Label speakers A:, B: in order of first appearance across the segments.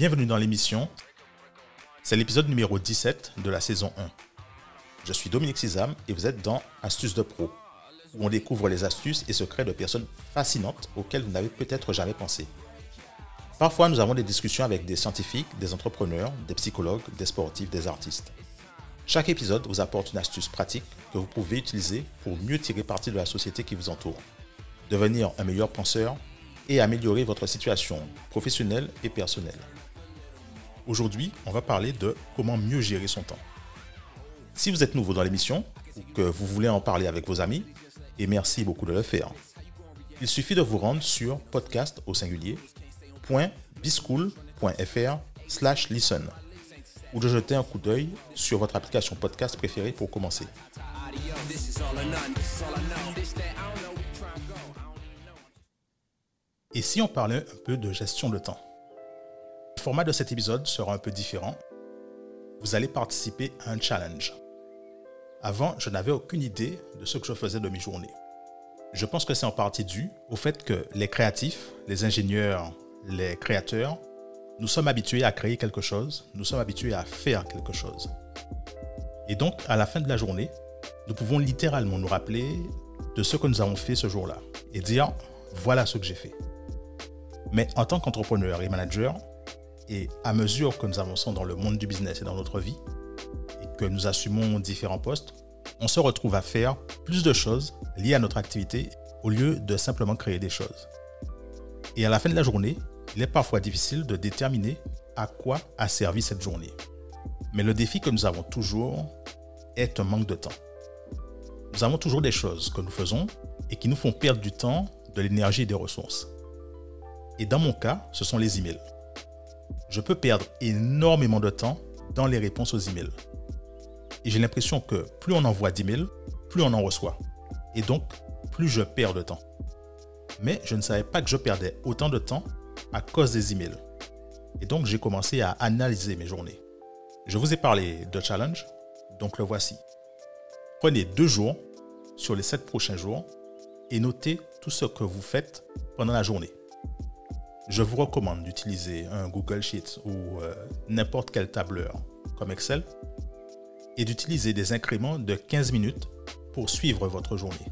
A: Bienvenue dans l'émission. C'est l'épisode numéro 17 de la saison 1. Je suis Dominique Sizam et vous êtes dans Astuces de Pro, où on découvre les astuces et secrets de personnes fascinantes auxquelles vous n'avez peut-être jamais pensé. Parfois, nous avons des discussions avec des scientifiques, des entrepreneurs, des psychologues, des sportifs, des artistes. Chaque épisode vous apporte une astuce pratique que vous pouvez utiliser pour mieux tirer parti de la société qui vous entoure, devenir un meilleur penseur et améliorer votre situation professionnelle et personnelle. Aujourd'hui, on va parler de comment mieux gérer son temps. Si vous êtes nouveau dans l'émission ou que vous voulez en parler avec vos amis, et merci beaucoup de le faire, il suffit de vous rendre sur podcast au singulier .bischool.fr slash listen ou de jeter un coup d'œil sur votre application podcast préférée pour commencer. Et si on parlait un peu de gestion de temps? Le format de cet épisode sera un peu différent. Vous allez participer à un challenge. Avant, je n'avais aucune idée de ce que je faisais de mes journées. Je pense que c'est en partie dû au fait que les créatifs, les ingénieurs, les créateurs, nous sommes habitués à créer quelque chose, nous sommes habitués à faire quelque chose. Et donc, à la fin de la journée, nous pouvons littéralement nous rappeler de ce que nous avons fait ce jour-là et dire, voilà ce que j'ai fait. Mais en tant qu'entrepreneur et manager, et à mesure que nous avançons dans le monde du business et dans notre vie, et que nous assumons différents postes, on se retrouve à faire plus de choses liées à notre activité au lieu de simplement créer des choses. Et à la fin de la journée, il est parfois difficile de déterminer à quoi a servi cette journée. Mais le défi que nous avons toujours est un manque de temps. Nous avons toujours des choses que nous faisons et qui nous font perdre du temps, de l'énergie et des ressources. Et dans mon cas, ce sont les emails. Je peux perdre énormément de temps dans les réponses aux emails. Et j'ai l'impression que plus on envoie d'emails, plus on en reçoit. Et donc, plus je perds de temps. Mais je ne savais pas que je perdais autant de temps à cause des emails. Et donc, j'ai commencé à analyser mes journées. Je vous ai parlé de challenge, donc le voici. Prenez deux jours sur les sept prochains jours et notez tout ce que vous faites pendant la journée je vous recommande d'utiliser un Google Sheets ou euh, n'importe quel tableur comme Excel et d'utiliser des incréments de 15 minutes pour suivre votre journée.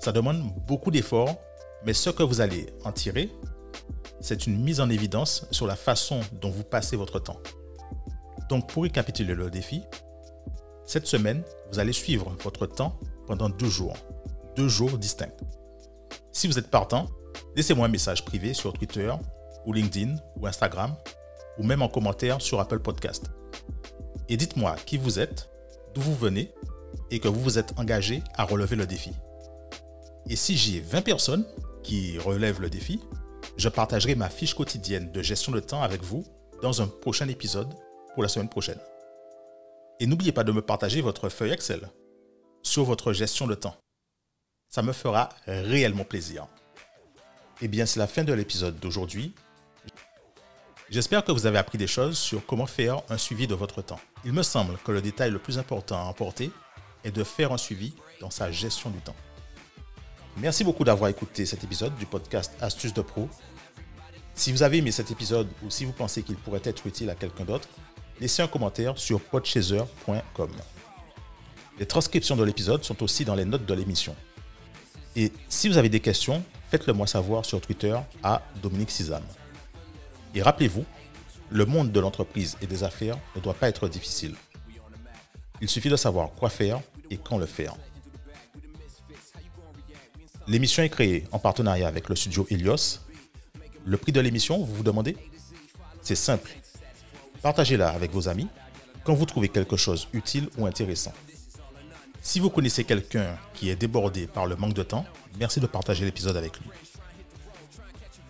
A: Ça demande beaucoup d'efforts, mais ce que vous allez en tirer, c'est une mise en évidence sur la façon dont vous passez votre temps. Donc pour récapituler le défi, cette semaine, vous allez suivre votre temps pendant deux jours, deux jours distincts. Si vous êtes partant, Laissez-moi un message privé sur Twitter ou LinkedIn ou Instagram ou même en commentaire sur Apple Podcast. Et dites-moi qui vous êtes, d'où vous venez et que vous vous êtes engagé à relever le défi. Et si j'ai 20 personnes qui relèvent le défi, je partagerai ma fiche quotidienne de gestion de temps avec vous dans un prochain épisode pour la semaine prochaine. Et n'oubliez pas de me partager votre feuille Excel sur votre gestion de temps. Ça me fera réellement plaisir. Eh bien, c'est la fin de l'épisode d'aujourd'hui. J'espère que vous avez appris des choses sur comment faire un suivi de votre temps. Il me semble que le détail le plus important à emporter est de faire un suivi dans sa gestion du temps. Merci beaucoup d'avoir écouté cet épisode du podcast Astuces de Pro. Si vous avez aimé cet épisode ou si vous pensez qu'il pourrait être utile à quelqu'un d'autre, laissez un commentaire sur podchaser.com. Les transcriptions de l'épisode sont aussi dans les notes de l'émission. Et si vous avez des questions, faites-le moi savoir sur Twitter à Dominique Sizam. Et rappelez-vous, le monde de l'entreprise et des affaires ne doit pas être difficile. Il suffit de savoir quoi faire et quand le faire. L'émission est créée en partenariat avec le studio Helios. Le prix de l'émission, vous vous demandez? C'est simple. Partagez-la avec vos amis quand vous trouvez quelque chose utile ou intéressant. Si vous connaissez quelqu'un qui est débordé par le manque de temps, merci de partager l'épisode avec lui.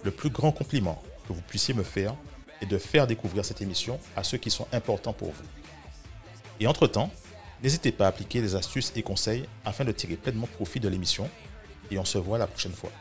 A: Le plus grand compliment que vous puissiez me faire est de faire découvrir cette émission à ceux qui sont importants pour vous. Et entre-temps, n'hésitez pas à appliquer des astuces et conseils afin de tirer pleinement profit de l'émission et on se voit la prochaine fois.